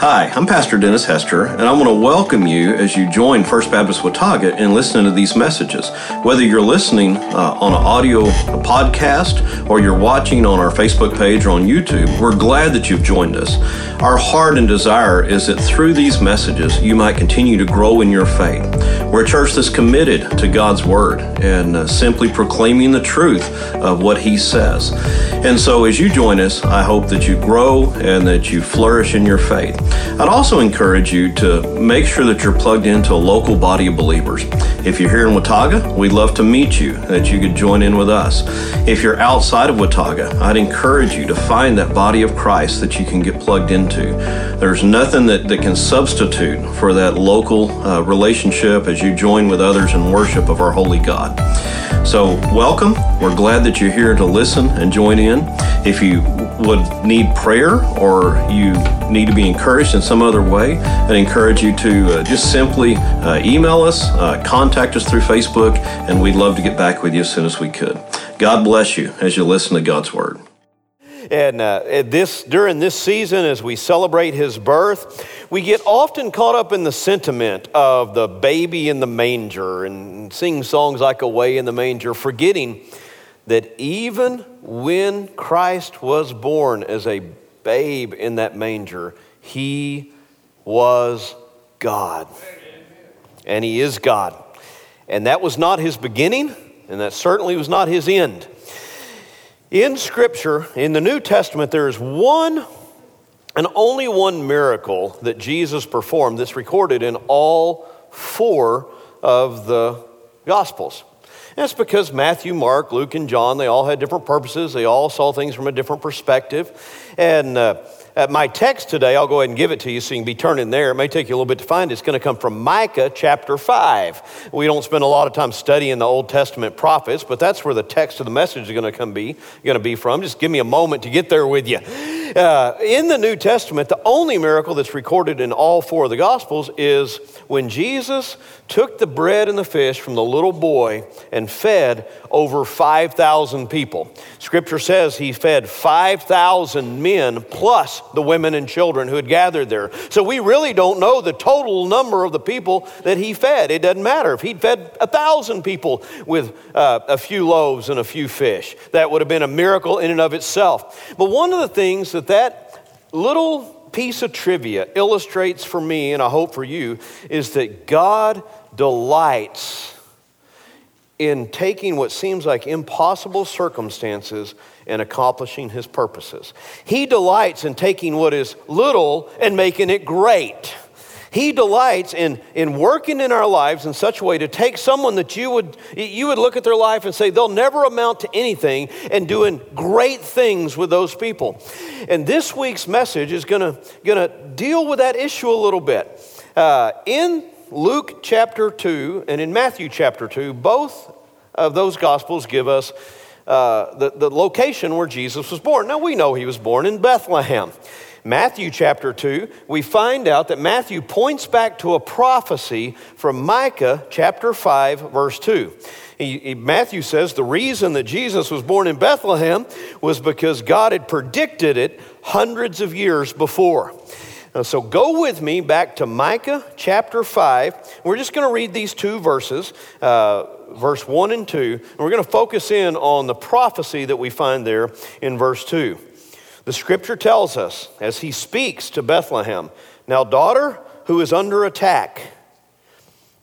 Hi, I'm Pastor Dennis Hester, and I want to welcome you as you join First Baptist Watauga in listening to these messages. Whether you're listening uh, on an audio podcast or you're watching on our Facebook page or on YouTube, we're glad that you've joined us. Our heart and desire is that through these messages, you might continue to grow in your faith. We're a church that's committed to God's Word and uh, simply proclaiming the truth of what He says. And so, as you join us, I hope that you grow and that you flourish in your faith. I'd also encourage you to make sure that you're plugged into a local body of believers. If you're here in Watauga, we'd love to meet you, and that you could join in with us. If you're outside of Watauga, I'd encourage you to find that body of Christ that you can get plugged into. There's nothing that, that can substitute for that local uh, relationship as you join with others in worship of our holy God. So, welcome. We're glad that you're here to listen and join in. If you would need prayer or you need to be encouraged in some other way, I'd encourage you to uh, just simply uh, email us, uh, contact us through Facebook, and we'd love to get back with you as soon as we could. God bless you as you listen to God's Word. And uh, this, during this season, as we celebrate his birth, we get often caught up in the sentiment of the baby in the manger and sing songs like Away in the Manger, forgetting that even when Christ was born as a babe in that manger, he was God. And he is God. And that was not his beginning, and that certainly was not his end. In Scripture, in the New Testament, there is one and only one miracle that Jesus performed that's recorded in all four of the Gospels. And it's because Matthew, Mark, Luke, and John, they all had different purposes. They all saw things from a different perspective. And uh, uh, my text today, I'll go ahead and give it to you so you can be turning there. It may take you a little bit to find it. It's going to come from Micah chapter 5. We don't spend a lot of time studying the Old Testament prophets, but that's where the text of the message is going to come be going to be from. Just give me a moment to get there with you. Uh, in the New Testament, the only miracle that's recorded in all four of the Gospels is when Jesus took the bread and the fish from the little boy and fed over 5,000 people. Scripture says he fed 5,000 men plus the women and children who had gathered there. So we really don't know the total number of the people that he fed. It doesn't matter. If he'd fed a thousand people with uh, a few loaves and a few fish, that would have been a miracle in and of itself. But one of the things that that little piece of trivia illustrates for me, and I hope for you, is that God delights in taking what seems like impossible circumstances and accomplishing his purposes. He delights in taking what is little and making it great. He delights in, in working in our lives in such a way to take someone that you would, you would look at their life and say they'll never amount to anything and doing great things with those people. And this week's message is going to going to deal with that issue a little bit. Uh, in Luke chapter 2 and in Matthew chapter 2, both of those gospels give us uh, the, the location where Jesus was born. Now, we know he was born in Bethlehem. Matthew chapter 2, we find out that Matthew points back to a prophecy from Micah chapter 5, verse 2. He, he, Matthew says the reason that Jesus was born in Bethlehem was because God had predicted it hundreds of years before. Now, so go with me back to Micah chapter 5. We're just going to read these two verses, uh, verse 1 and 2, and we're going to focus in on the prophecy that we find there in verse 2. The scripture tells us, as he speaks to Bethlehem, Now, daughter who is under attack,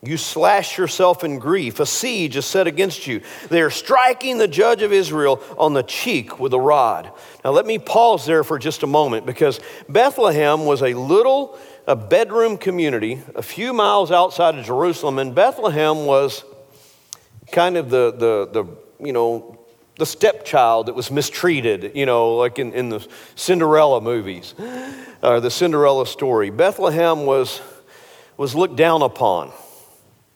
you slash yourself in grief. A siege is set against you. They are striking the judge of Israel on the cheek with a rod. Now, let me pause there for just a moment because Bethlehem was a little a bedroom community a few miles outside of Jerusalem, and Bethlehem was kind of the, the, the you know, the stepchild that was mistreated, you know, like in, in the Cinderella movies or the Cinderella story. Bethlehem was, was looked down upon.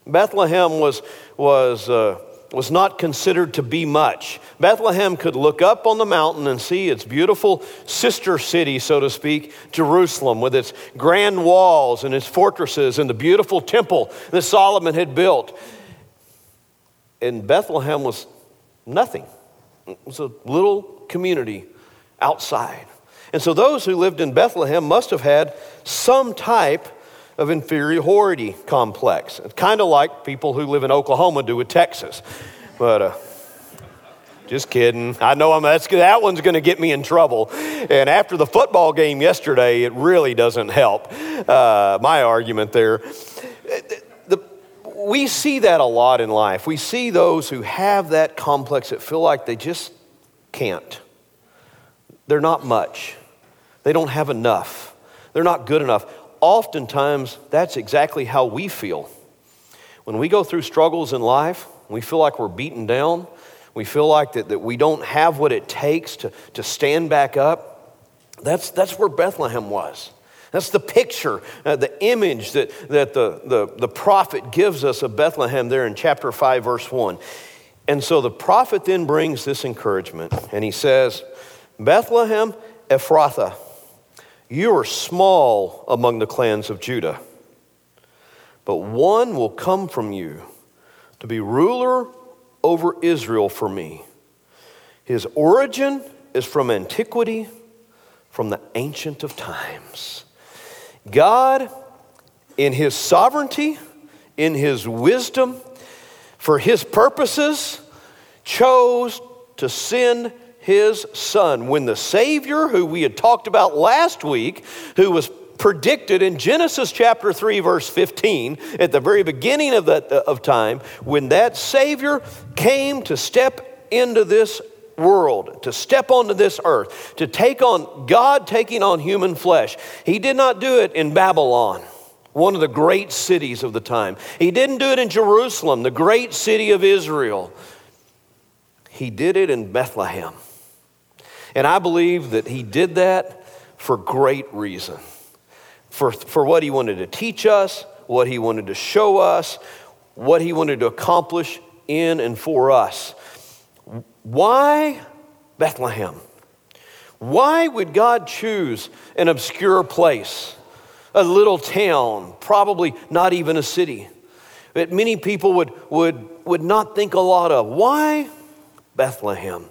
Bethlehem was, was, uh, was not considered to be much. Bethlehem could look up on the mountain and see its beautiful sister city, so to speak, Jerusalem, with its grand walls and its fortresses and the beautiful temple that Solomon had built. And Bethlehem was nothing, it was a little community outside. And so those who lived in Bethlehem must have had some type of inferiority complex. kind of like people who live in Oklahoma do with Texas. But uh, just kidding. I know I'm, that one's going to get me in trouble. And after the football game yesterday, it really doesn't help uh, my argument there. We see that a lot in life. We see those who have that complex that feel like they just can't. They're not much. They don't have enough. They're not good enough oftentimes that's exactly how we feel. When we go through struggles in life, we feel like we're beaten down. We feel like that, that we don't have what it takes to, to stand back up. That's, that's where Bethlehem was. That's the picture, uh, the image that, that the, the, the prophet gives us of Bethlehem there in chapter 5, verse 1. And so the prophet then brings this encouragement, and he says, Bethlehem Ephrathah you are small among the clans of Judah, but one will come from you to be ruler over Israel for me. His origin is from antiquity, from the ancient of times. God, in His sovereignty, in His wisdom, for His purposes, chose to send his son. When the Savior, who we had talked about last week, who was predicted in Genesis chapter 3, verse 15, at the very beginning of, that, of time, when that Savior came to step into this world, to step onto this earth, to take on God taking on human flesh, he did not do it in Babylon one of the great cities of the time. He didn't do it in Jerusalem, the great city of Israel. He did it in Bethlehem. And I believe that he did that for great reason. For, for what he wanted to teach us, what he wanted to show us, what he wanted to accomplish in and for us. Why Bethlehem? Why would God choose an obscure place, a little town, probably not even a city, that many people would, would, would not think a lot of? Why Bethlehem?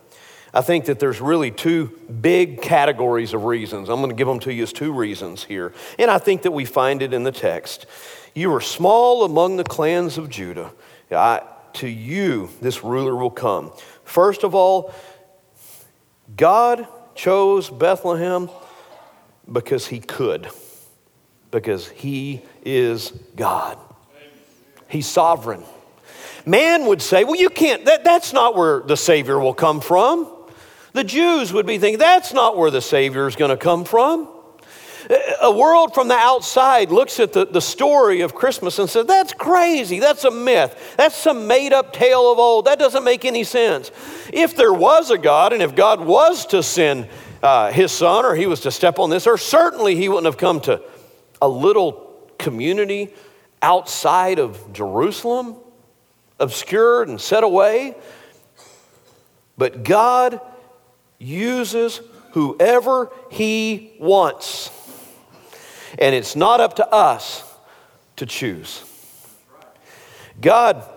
I think that there's really two big categories of reasons. I'm going to give them to you as two reasons here. And I think that we find it in the text. You are small among the clans of Judah. I, to you, this ruler will come. First of all, God chose Bethlehem because he could, because he is God. He's sovereign. Man would say, well, you can't, that, that's not where the Savior will come from. The Jews would be thinking, that's not where the Savior is going to come from. A world from the outside looks at the, the story of Christmas and says, that's crazy. That's a myth. That's some made up tale of old. That doesn't make any sense. If there was a God and if God was to send uh, his son or he was to step on this earth, certainly he wouldn't have come to a little community outside of Jerusalem, obscured and set away. But God uses whoever he wants. And it's not up to us to choose. God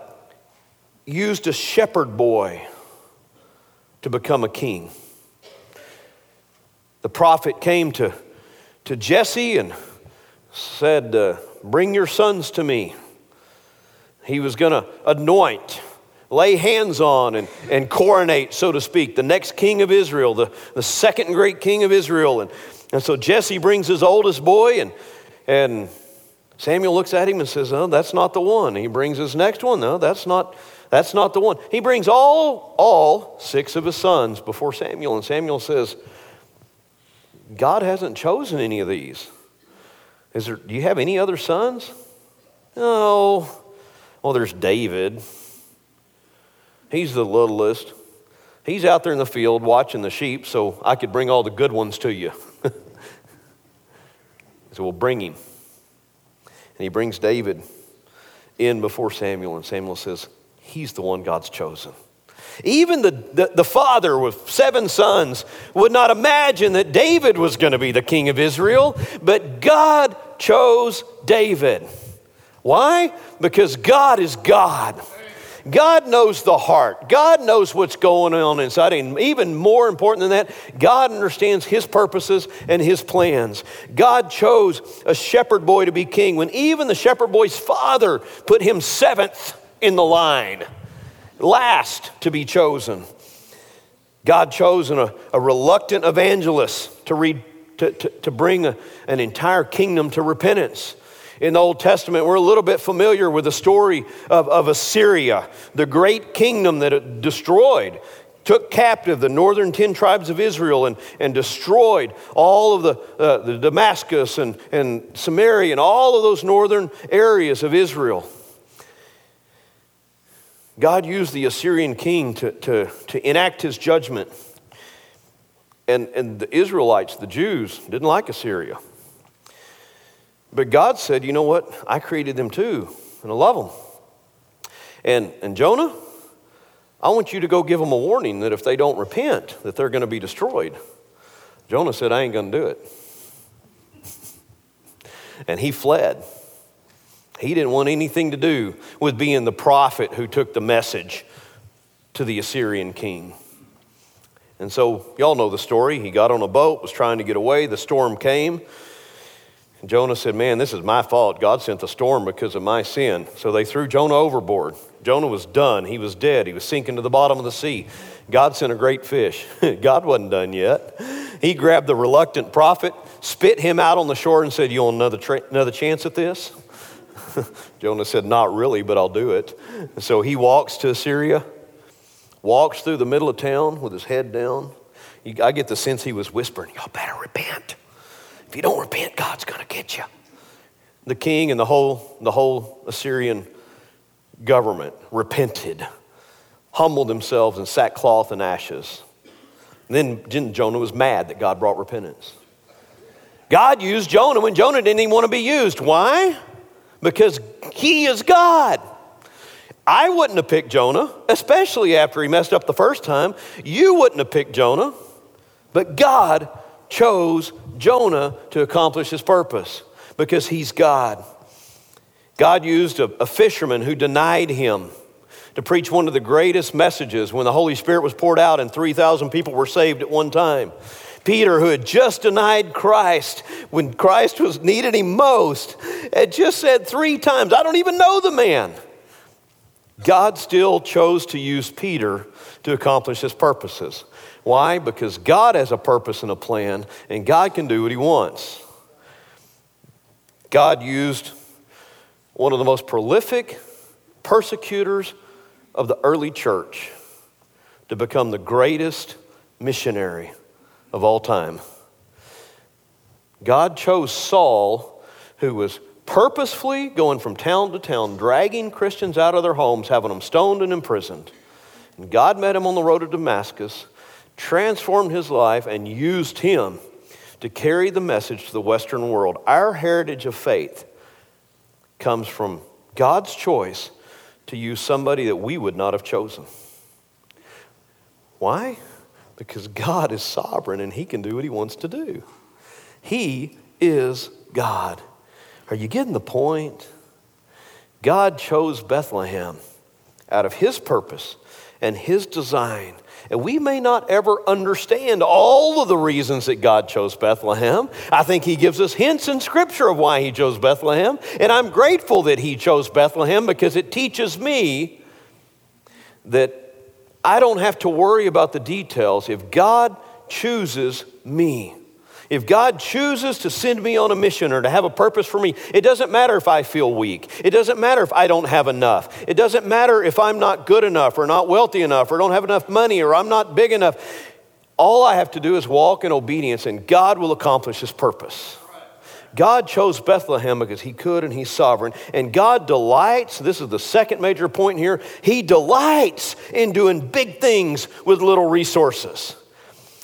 used a shepherd boy to become a king. The prophet came to, to Jesse and said, uh, Bring your sons to me. He was going to anoint lay hands on and, and coronate, so to speak, the next king of Israel, the, the second great king of Israel. And, and so Jesse brings his oldest boy, and, and Samuel looks at him and says, Oh, that's not the one. He brings his next one. No, that's not, that's not the one. He brings all, all six of his sons before Samuel, and Samuel says, God hasn't chosen any of these. Is there, do you have any other sons? No. Well, there's David. He's the littlest. He's out there in the field watching the sheep, so I could bring all the good ones to you. So we'll bring him. And he brings David in before Samuel, and Samuel says, He's the one God's chosen. Even the, the, the, father with seven sons would not imagine that David was going to be the king of Israel, but God chose David. Why? Because God is God. God knows the heart. God knows what's going on inside. And even more important than that, God understands his purposes and his plans. God chose a shepherd boy to be king when even the shepherd boy's father put him seventh in the line, last to be chosen. God chose a, a reluctant evangelist to, read, to, to, to bring a, an entire kingdom to repentance in the Old Testament, we're a little bit familiar with the story of, of Assyria, the great kingdom that destroyed took captive the northern 10 tribes of Israel and, and destroyed all of the, uh, the Damascus and, and Samaria and all of those northern areas of Israel. God used the Assyrian king to, to, to enact his judgment. And, and the Israelites, the Jews, didn't like Assyria. But God said, you know what? I created them too, and I love them. And, and Jonah, I want you to go give them a warning that if they don't repent, that they're going to be destroyed. Jonah said, I ain't going to do it. and he fled. He didn't want anything to do with being the prophet who took the message to the Assyrian king. And so, y'all know the story. He got on a boat, was trying to get away. The storm came. Jonah said, Man, this is my fault. God sent the storm because of my sin. So they threw Jonah overboard. Jonah was done. He was dead. He was sinking to the bottom of the sea. God sent a great fish. God wasn't done yet. He grabbed the reluctant prophet, spit him out on the shore, and said, You want another, tra- another chance at this? Jonah said, Not really, but I'll do it. So he walks to Assyria, walks through the middle of town with his head down. I get the sense he was whispering, Y'all better repent. If you don't repent, God's going to get you. The king and the whole, the whole Assyrian government repented, humbled themselves in sackcloth and ashes. And then Jonah was mad that God brought repentance. God used Jonah when Jonah didn't even want to be used. Why? Because he is God. I wouldn't have picked Jonah, especially after he messed up the first time. You wouldn't have picked Jonah, but God chose Jonah to accomplish his purpose because he's God. God used a, a, fisherman who denied him to preach one of the greatest messages when the Holy Spirit was poured out and 3,000 people were saved at one time. Peter, who had just denied Christ when Christ was needed him most, had just said three times, I don't even know the man. God still chose to use Peter to accomplish his purposes. Why? Because God has a purpose and a plan, and God can do what He wants. God used one of the most prolific persecutors of the early church to become the greatest missionary of all time. God chose Saul, who was purposefully going from town to town, dragging Christians out of their homes, having them stoned and imprisoned. And God met him on the road to Damascus transformed his life, and used him to carry the message to the Western world. Our heritage of faith comes from God's choice to use somebody that we would not have chosen. Why? Because God is sovereign and he can do what he wants to do. He is God. Are you getting the point? God chose Bethlehem out of his purpose and his design and we may not ever understand all of the reasons that God chose Bethlehem. I think He gives us hints in Scripture of why He chose Bethlehem. And I'm grateful that He chose Bethlehem because it teaches me that I don't have to worry about the details if God chooses me. If God chooses to send me on a mission or to have a purpose for me, it doesn't matter if I feel weak. It doesn't matter if I don't have enough. It doesn't matter if I'm not good enough or not wealthy enough or don't have enough money or I'm not big enough. All I have to do is walk in obedience and God will accomplish his purpose. God chose Bethlehem because he could and he's sovereign. And God delights, this is the second major point here, he delights in doing big things with little resources.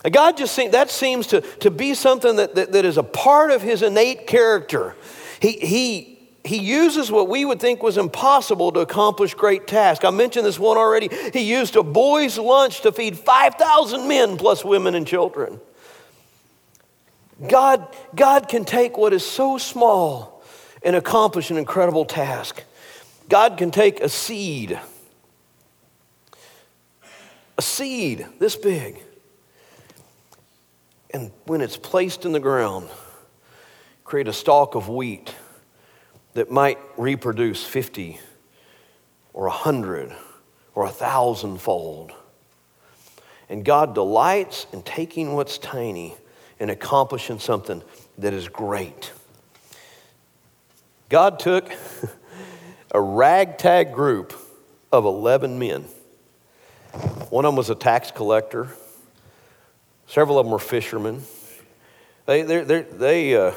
God just seems, that seems to, to be something that, that, that is a part of his innate character. He, he, he uses what we would think was impossible to accomplish great tasks. I mentioned this one already. He used a boy's lunch to feed 5,000 men plus women and children. God, God can take what is so small and accomplish an incredible task. God can take a seed a seed this big. And when it's placed in the ground, create a stalk of wheat that might reproduce 50 or 100 or a thousandfold. And God delights in taking what's tiny and accomplishing something that is great. God took a ragtag group of 11 men. One of them was a tax collector, several of them were fishermen. They, they, they uh,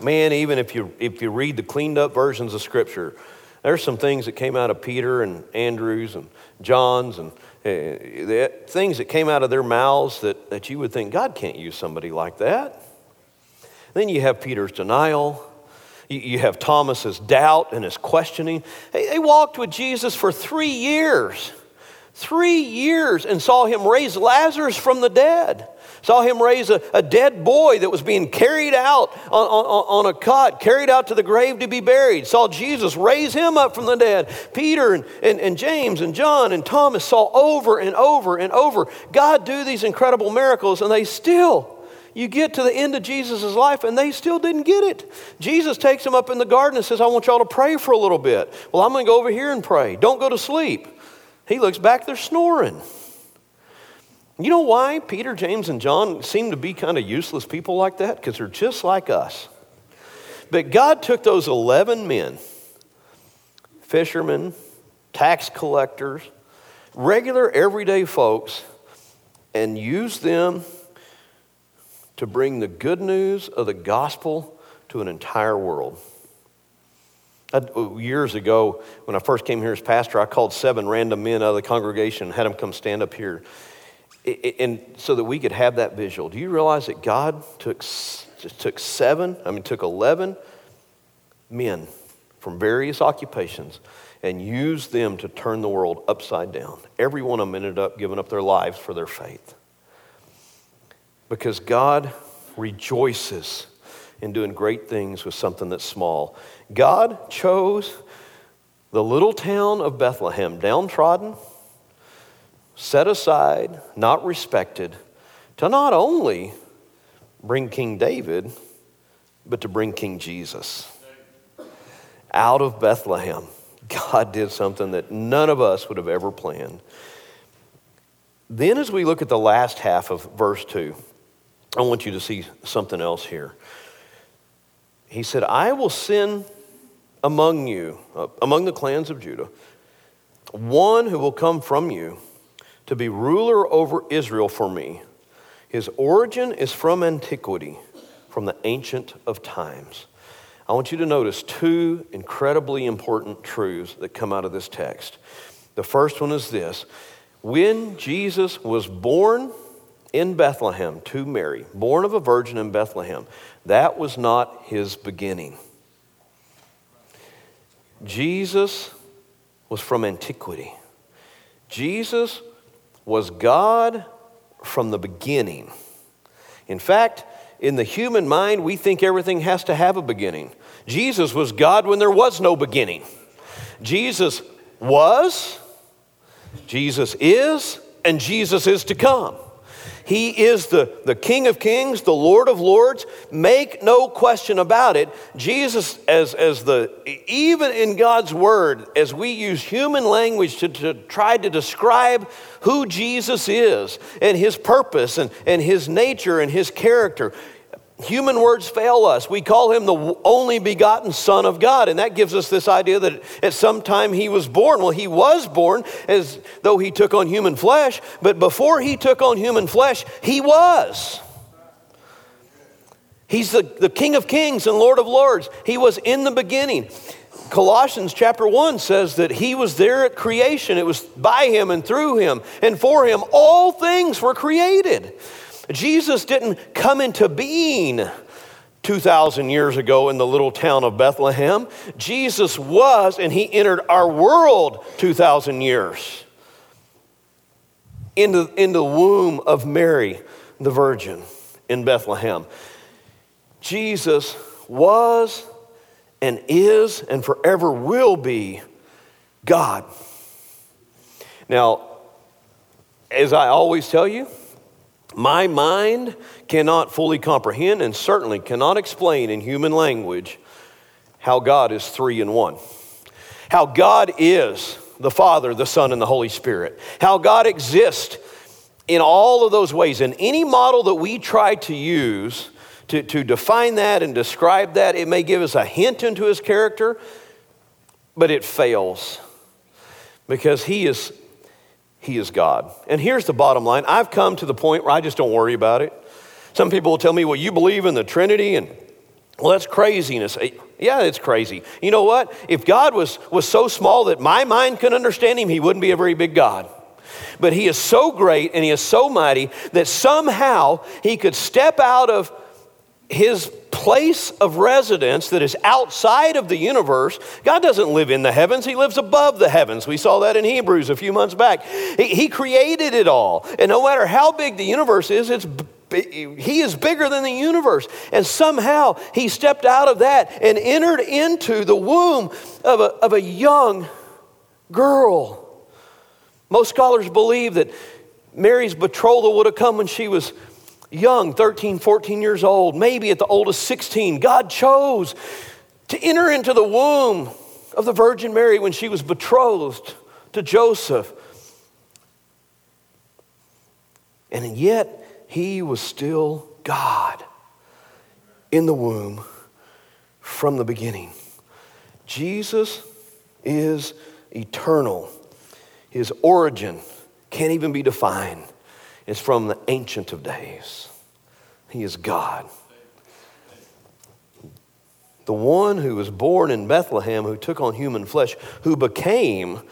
man, even if you, if you read the cleaned up versions of Scripture, there's some things that came out of Peter and Andrew's and John's and uh, things that came out of their mouths that, that you would think God can't use somebody like that. Then you have Peter's denial. You, have Thomas's doubt and his questioning. They walked with Jesus for three years, three years, and saw him raise Lazarus from the dead. Saw him raise a, a dead boy that was being carried out on, on, on a cot, carried out to the grave to be buried. Saw Jesus raise him up from the dead. Peter and, and, and James and John and Thomas saw over and over and over God do these incredible miracles, and they still you get to the end of Jesus' life and they still didn't get it. Jesus takes them up in the garden and says, I want y'all to pray for a little bit. Well, I'm going to go over here and pray. Don't go to sleep. He looks back, they're snoring. You know why Peter, James, and John seem to be kind of useless people like that? Because they're just like us. But God took those 11 men, fishermen, tax collectors, regular everyday folks, and used them to bring the good news of the gospel to an entire world. Oh, years ago, when I first came here as pastor, I called seven random men out of the congregation and had them come stand up here and so that we could have that visual. Do you realize that God took, took seven, I mean, took 11 men from various occupations and used them to turn the world upside down? Every one of them ended up giving up their lives for their faith. Because God rejoices in doing great things with something that's small. God chose the little town of Bethlehem, downtrodden set aside, not respected, to not only bring King David, but to bring King Jesus. Out of Bethlehem, God did something that none of us would have ever planned. Then, as we look at the last half of verse 2, I want you to see something else here. He said, I will send among you, uh, among the clans of Judah, one who will come from you to be ruler over Israel for me. His origin is from antiquity, from the ancient of times. I want you to notice two incredibly important truths that come out of this text. The first one is this when Jesus was born in Bethlehem to Mary, born of a virgin in Bethlehem, that was not his beginning. Jesus was from antiquity. Jesus was God from the beginning. In fact, in the human mind, we think everything has to have a beginning. Jesus was God when there was no beginning. Jesus was, Jesus is, and Jesus is to come. He is the, the King of Kings, the Lord of Lords. Make no question about it. Jesus, as, as the, even in God's Word, as we use human language to, to try to describe who Jesus is and his purpose and, and his nature and his character, Human words fail us. We call him the only begotten Son of God, and that gives us this idea that at some time he was born. Well, he was born as though he took on human flesh, but before he took on human flesh, he was. He's the, the King of Kings and Lord of Lords. He was in the beginning. Colossians chapter 1 says that he was there at creation. It was by him and through him and for him. All things were created. Jesus didn't come into being 2,000 years ago in the little town of Bethlehem. Jesus was, and he entered our world 2,000 years into, in the womb of Mary, the Virgin, in Bethlehem. Jesus was and is and forever will be God. Now, as I always tell you, my mind cannot fully comprehend and certainly cannot explain in human language how God is three in one. How God is the Father, the Son, and the Holy Spirit. How God exists in all of those ways. And any model that we try to use to, to define that and describe that, it may give us a hint into his character, but it fails because he is he is God. And here's the bottom line I've come to the point where I just don't worry about it. Some people will tell me, well, you believe in the Trinity, and well, that's craziness. Eh, yeah, it's crazy. You know what? If God was, was so small that my mind could understand him, he wouldn't be a very big God. But he is so great and he is so mighty that somehow he could step out of his place of residence that is outside of the universe. God doesn't live in the heavens, He lives above the heavens. We saw that in Hebrews a few months back. He, he created it all. And no matter how big the universe is, it's he is bigger than the universe. And somehow he stepped out of that and entered into the womb of a, of a young girl. Most scholars believe that Mary's betrothal would have come when she was young, 13, 14 years old, maybe at the oldest 16, God chose to enter into the womb of the Virgin Mary when she was betrothed to Joseph. And yet, he was still God in the womb from the beginning. Jesus is eternal. His origin can't even be defined is from the Ancient of Days. He is God. The one who was born in Bethlehem, who took on human flesh, who became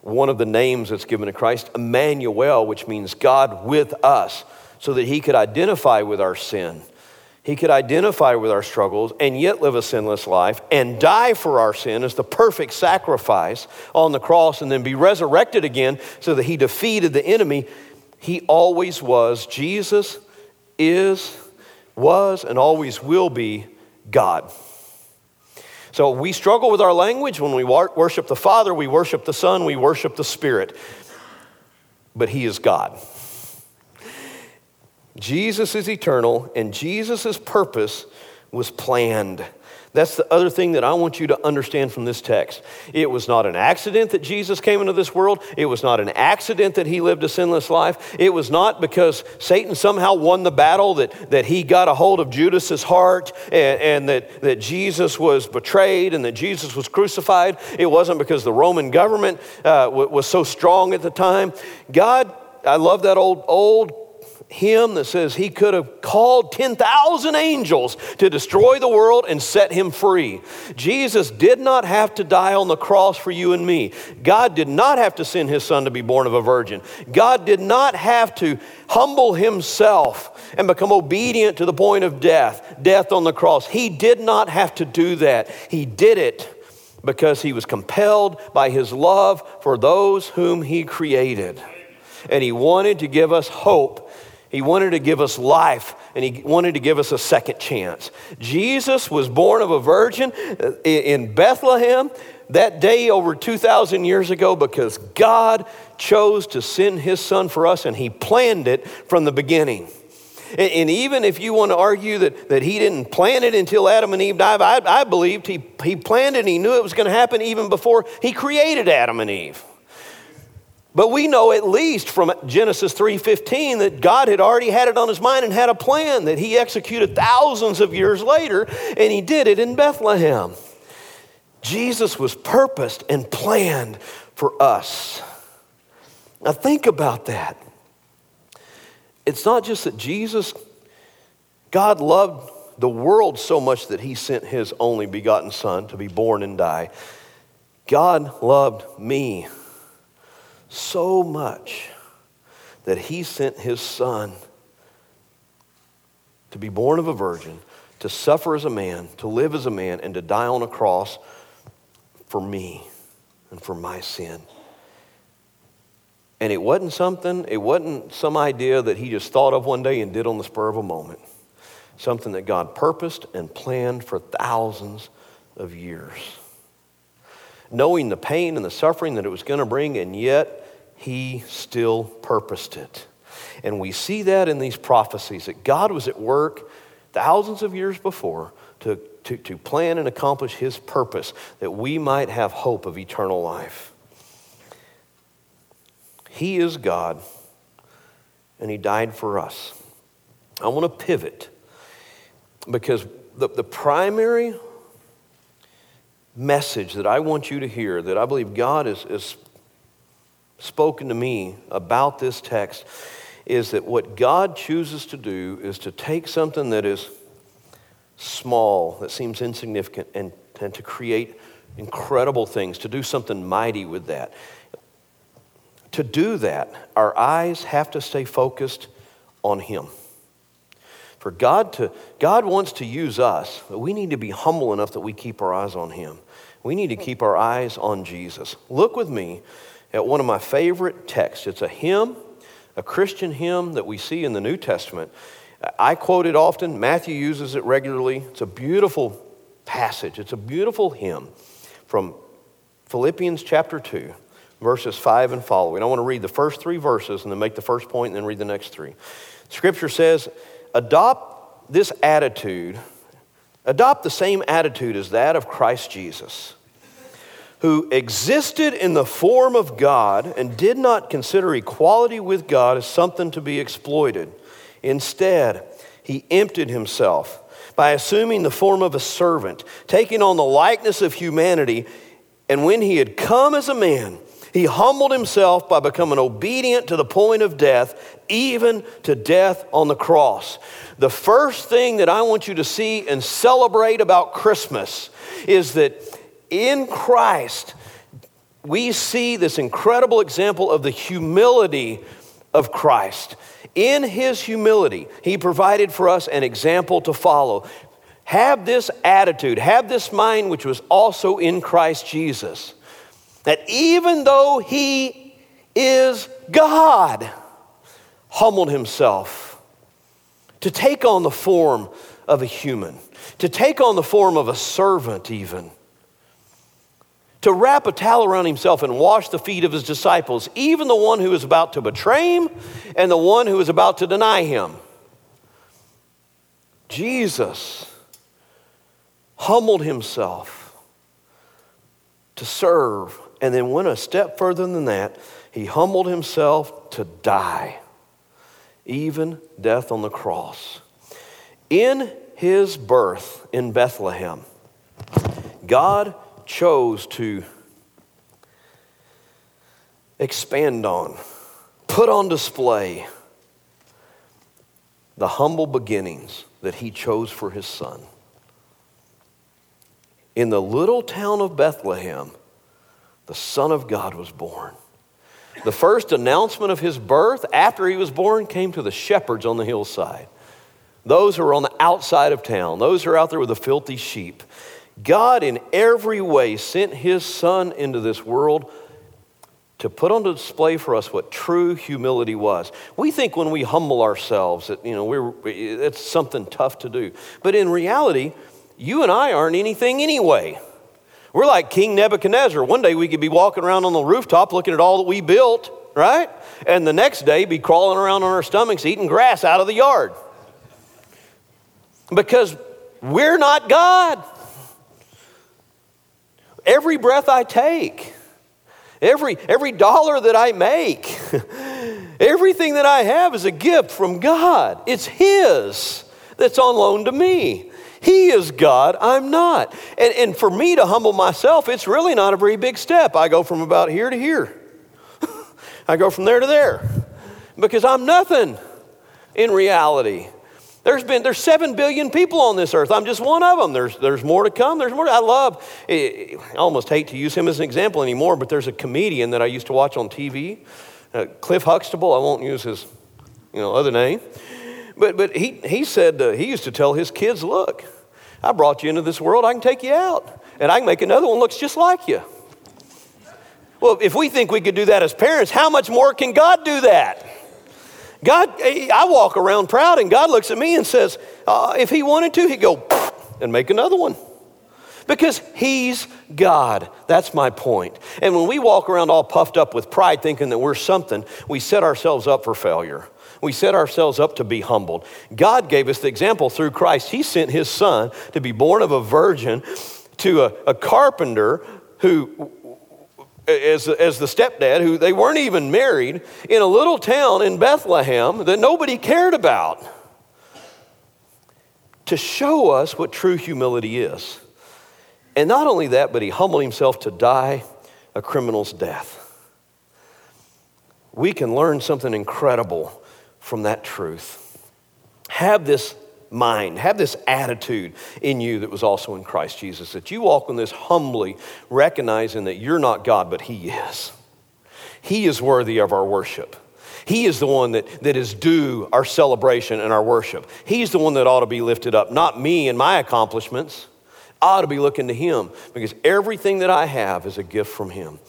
one of the names that's given to Christ, Emmanuel, which means God with us, so that he could identify with our sin. He could identify with our struggles and yet live a sinless life and die for our sin as the perfect sacrifice on the cross and then be resurrected again so that he defeated the enemy he always was. Jesus is, was, and always will be God. So we struggle with our language. When we worship the Father, we worship the Son, we worship the Spirit. But He is God. Jesus is eternal, and Jesus' purpose was planned. That's the other thing that I want you to understand from this text. It was not an accident that Jesus came into this world. It was not an accident that he lived a sinless life. It was not because Satan somehow won the battle that, that he got a hold of Judas's heart and, and that, that Jesus was betrayed and that Jesus was crucified. It wasn't because the Roman government uh, was so strong at the time. God, I love that old, old hymn that says he could have called 10,000 angels to destroy the world and set him free. Jesus did not have to die on the cross for you and me. God did not have to send his son to be born of a virgin. God did not have to humble himself and become obedient to the point of death, death on the cross. He did not have to do that. He did it because he was compelled by his love for those whom he created. And he wanted to give us hope he wanted to give us life and he wanted to give us a second chance. Jesus was born of a virgin uh, in Bethlehem that day over 2,000 years ago because God chose to send his son for us and he planned it from the beginning. And even if you want to argue that, that he didn't plan it until Adam and Eve died, I, I believed he, he planned it and he knew it was going to happen even before he created Adam and Eve. But we know at least from Genesis 3:15 that God had already had it on his mind and had a plan that he executed thousands of years later and he did it in Bethlehem. Jesus was purposed and planned for us. Now think about that. It's not just that Jesus God loved the world so much that he sent his only begotten son to be born and die. God loved me so much that he sent his son to be born of a virgin, to suffer as a man, to live as a man, and to die on a cross for me and for my sin. And it wasn't something, it wasn't some idea that he just thought of one day and did on the spur of a moment. Something that God purposed and planned for thousands of years. Knowing the pain and the suffering that it was going to bring, and yet he still purposed it. And we see that in these prophecies that God was at work thousands of years before to, to, to plan and accomplish his purpose that we might have hope of eternal life. He is God, and he died for us. I want to pivot because the, the primary message that I want you to hear, that I believe God has, has spoken to me about this text, is that what God chooses to do is to take something that is small, that seems insignificant, and, and to create incredible things, to do something mighty with that. To do that, our eyes have to stay focused on Him. For God to God wants to use us, but we need to be humble enough that we keep our eyes on him. We need to keep our eyes on Jesus. Look with me at one of my favorite texts. It's a hymn, a Christian hymn that we see in the New Testament. I quote it often. Matthew uses it regularly. It's a beautiful passage. It's a beautiful hymn from Philippians chapter 2, verses 5 and following. I want to read the first three verses and then make the first point and then read the next three. Scripture says, adopt this attitude, adopt the same attitude as that of Christ Jesus, who existed in the form of God and did not consider equality with God as something to be exploited. Instead, he emptied himself by assuming the form of a servant, taking on the likeness of humanity, and when he had come as a man, he humbled himself by becoming obedient to the point of death, even to death on the cross. The first thing that I want you to see and celebrate about Christmas is that in Christ, we see this incredible example of the humility of Christ. In his humility, he provided for us an example to follow. Have this attitude, have this mind which was also in Christ Jesus that even though he is God, humbled himself to take on the form of a human, to take on the form of a servant, even. To wrap a towel around himself and wash the feet of his disciples, even the one who is about to betray him and the one who is about to deny him. Jesus humbled himself to serve and then went a step further than that. He humbled himself to die, even death on the cross. In his birth in Bethlehem, God chose to expand on, put on display the humble beginnings that he chose for his son. In the little town of Bethlehem, the Son of God was born. The first announcement of his birth after he was born came to the shepherds on the hillside. Those who are on the outside of town, those who are out there with the filthy sheep. God, in every way, sent his Son into this world to put on display for us what true humility was. We think when we humble ourselves that, you know, we're, it's something tough to do. But in reality, you and I aren't anything anyway. We're like King Nebuchadnezzar. One day we could be walking around on the rooftop looking at all that we built, right? And the next day be crawling around on our stomachs eating grass out of the yard. Because we're not God. Every breath I take, every, every dollar that I make, everything that I have is a gift from God. It's His that's on loan to me. He is God, I'm not. And, and for me to humble myself, it's really not a very big step. I go from about here to here, I go from there to there because I'm nothing in reality. There's been there's seven billion people on this earth. I'm just one of them. There's there's more to come. There's more. To, I love. I almost hate to use him as an example anymore, but there's a comedian that I used to watch on TV, uh, Cliff Huxtable. I won't use his, you know, other name. But, but he, he said uh, he used to tell his kids, look, I brought you into this world, I can take you out. And I can make another one looks just like you. Well, if we think we could do that as parents, how much more can God do that? God, I walk around proud, and God looks at me and says, uh, if He wanted to, He'd go and make another one. Because he's God. That's my point. And when we walk around all puffed up with pride thinking that we're something, we set ourselves up for failure. We set ourselves up to be humbled. God gave us the example through Christ. He sent his son to be born of a virgin to a, a carpenter who as, as the stepdad, who they weren't even married, in a little town in Bethlehem that nobody cared about, to show us what true humility is. And not only that, but he humbled himself to die a criminal's death. We can learn something incredible from that truth. Have this mind, have this attitude in you that was also in Christ Jesus, that you walk in this humbly, recognizing that you're not God, but He is. He is worthy of our worship. He is the one that, that is due our celebration and our worship. He's the one that ought to be lifted up, not me and my accomplishments. I ought to be looking to Him because everything that I have is a gift from Him.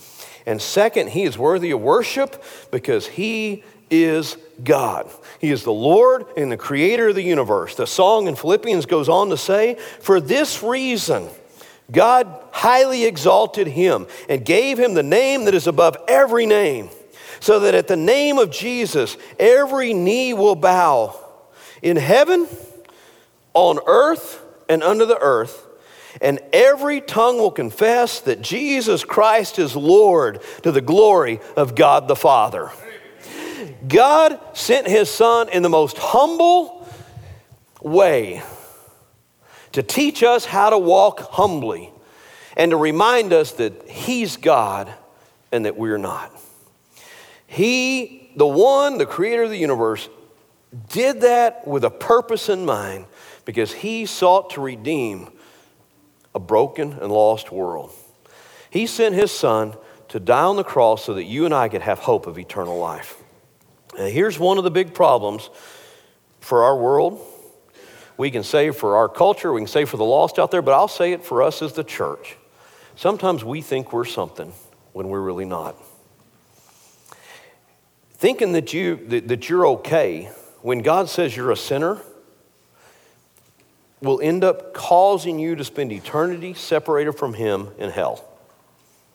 And second, He is worthy of worship because He is God. He is the Lord and the creator of the universe. The song in Philippians goes on to say, For this reason, God highly exalted him and gave him the name that is above every name, so that at the name of Jesus, every knee will bow in heaven, on earth, and under the earth, and every tongue will confess that Jesus Christ is Lord to the glory of God the Father. God sent his son in the most humble way to teach us how to walk humbly and to remind us that he's God and that we're not. He, the one, the creator of the universe, did that with a purpose in mind because he sought to redeem a broken and lost world. He sent his son to die on the cross so that you and I could have hope of eternal life. And here's one of the big problems for our world. We can say for our culture, we can say for the lost out there, but I'll say it for us as the church. Sometimes we think we're something when we're really not. Thinking that, you, that, that you're okay when God says you're a sinner will end up causing you to spend eternity separated from Him in hell.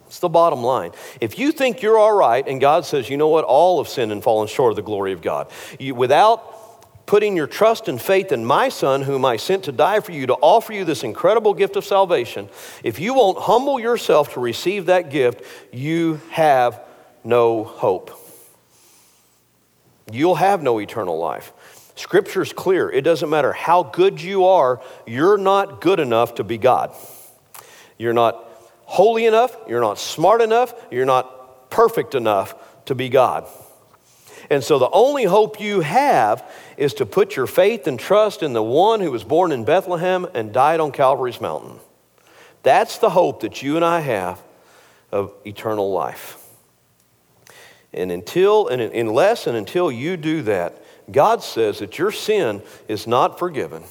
It's the bottom line. If you think you're all right and God says, you know what, all have sinned and fallen short of the glory of God, you, without putting your trust and faith in my son, whom I sent to die for you, to offer you this incredible gift of salvation, if you won't humble yourself to receive that gift, you have no hope. You'll have no eternal life. Scripture's clear. It doesn't matter how good you are, you're not good enough to be God. You're not holy enough, you're not smart enough, you're not perfect enough to be God. And so the only hope you have is to put your faith and trust in the one who was born in Bethlehem and died on Calvary's mountain. That's the hope that you and I have of eternal life. And until and unless and until you do that, God says that your sin is not forgiven.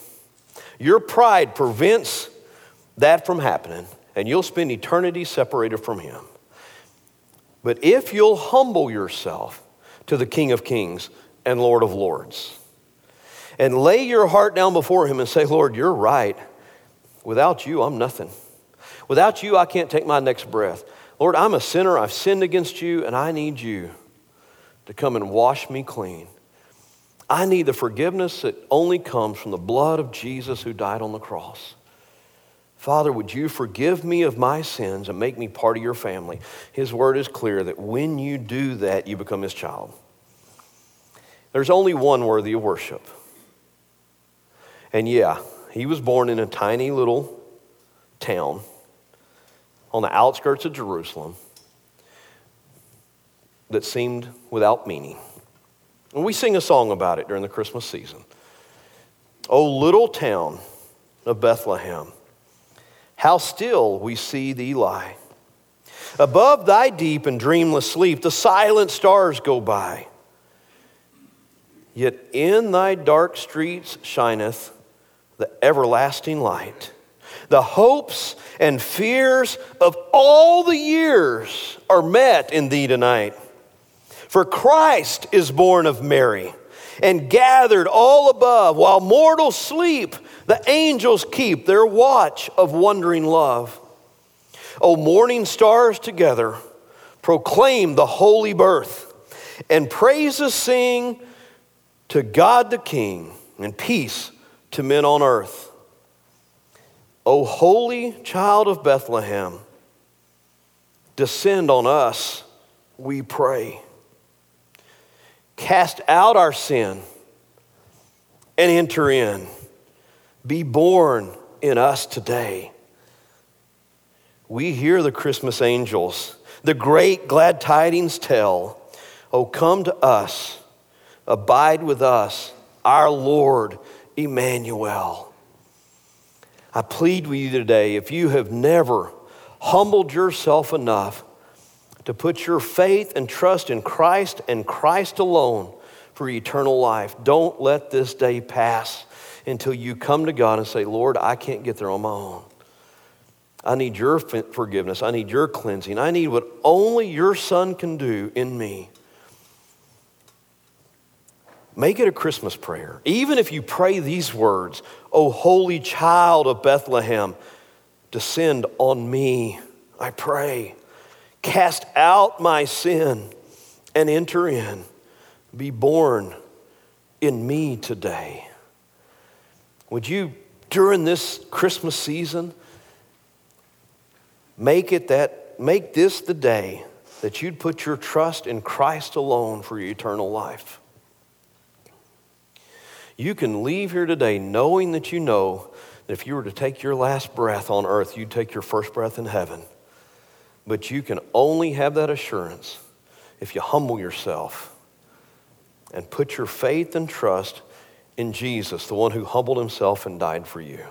Your pride prevents that from happening and you'll spend eternity separated from Him. But if you'll humble yourself to the King of Kings and Lord of Lords, and lay your heart down before Him and say, Lord, you're right. Without you, I'm nothing. Without you, I can't take my next breath. Lord, I'm a sinner. I've sinned against you, and I need you to come and wash me clean. I need the forgiveness that only comes from the blood of Jesus who died on the cross. Father, would you forgive me of my sins and make me part of your family? His word is clear that when you do that, you become his child. There's only one worthy of worship. And yeah, he was born in a tiny little town on the outskirts of Jerusalem that seemed without meaning. And we sing a song about it during the Christmas season. Oh, little town of Bethlehem how still we see thee lie. Above thy deep and dreamless sleep, the silent stars go by. Yet in thy dark streets shineth the everlasting light. The hopes and fears of all the years are met in thee tonight. For Christ is born of Mary, and gathered all above, while mortals sleep, the angels keep their watch of wondering love. O morning stars together, proclaim the holy birth, and praises sing to God the King, and peace to men on earth. O holy child of Bethlehem, descend on us, we pray. Cast out our sin and enter in. Be born in us today. We hear the Christmas angels, the great glad tidings tell. Oh, come to us, abide with us, our Lord Emmanuel. I plead with you today if you have never humbled yourself enough to put your faith and trust in Christ and Christ alone for eternal life, don't let this day pass until you come to God and say, Lord, I can't get there on my own. I need your forgiveness. I need your cleansing. I need what only your Son can do in me. Make it a Christmas prayer. Even if you pray these words, O holy child of Bethlehem, descend on me, I pray. Cast out my sin and enter in. Be born in me today. Would you, during this Christmas season, make it that, make this the day that you'd put your trust in Christ alone for your eternal life? You can leave here today knowing that you know that if you were to take your last breath on earth, you'd take your first breath in heaven. But you can only have that assurance if you humble yourself and put your faith and trust in Jesus, the one who humbled himself and died for you.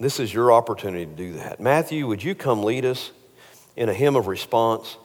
This is your opportunity to do that. Matthew, would you come lead us in a hymn of response?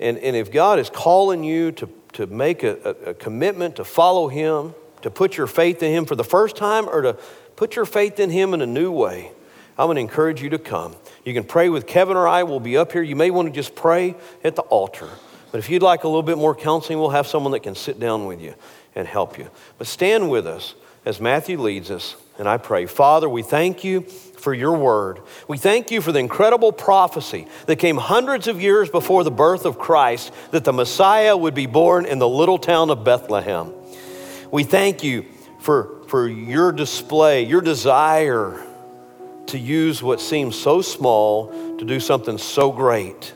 And, and if God is calling you to, to make a, a, a commitment to follow him, to put your faith in Him for the first time or to put your faith in Him in a new way, I'm going to encourage you to come. You can pray with Kevin or I. We'll be up here. You may want to just pray at the altar. But if you'd like a little bit more counseling, we'll have someone that can sit down with you and help you. But stand with us as Matthew leads us, and I pray. Father, we thank you for your word. We thank you for the incredible prophecy that came hundreds of years before the birth of Christ that the Messiah would be born in the little town of Bethlehem. We thank you for, for your display, your desire to use what seems so small to do something so great.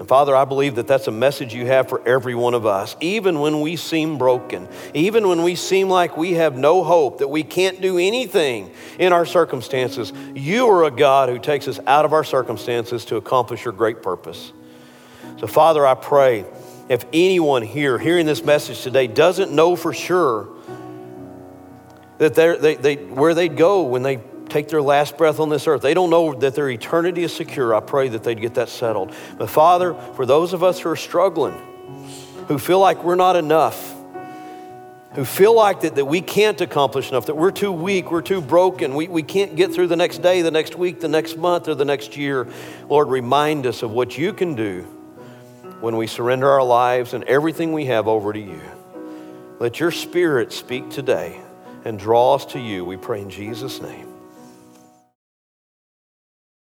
And Father, I believe that that's a message you have for every one of us. Even when we seem broken, even when we seem like we have no hope, that we can't do anything in our circumstances, you are a God who takes us out of our circumstances to accomplish your great purpose. So, Father, I pray if anyone here hearing this message today doesn't know for sure that they, they, where they'd go when they take their last breath on this earth, they don't know that their eternity is secure, I pray that they'd get that settled. But Father, for those of us who are struggling, who feel like we're not enough, who feel like that, that we can't accomplish enough, that we're too weak, we're too broken, we, we can't get through the next day, the next week, the next month, or the next year. Lord, remind us of what you can do when we surrender our lives and everything we have over to you. Let your spirit speak today and draw us to you, we pray in Jesus' name.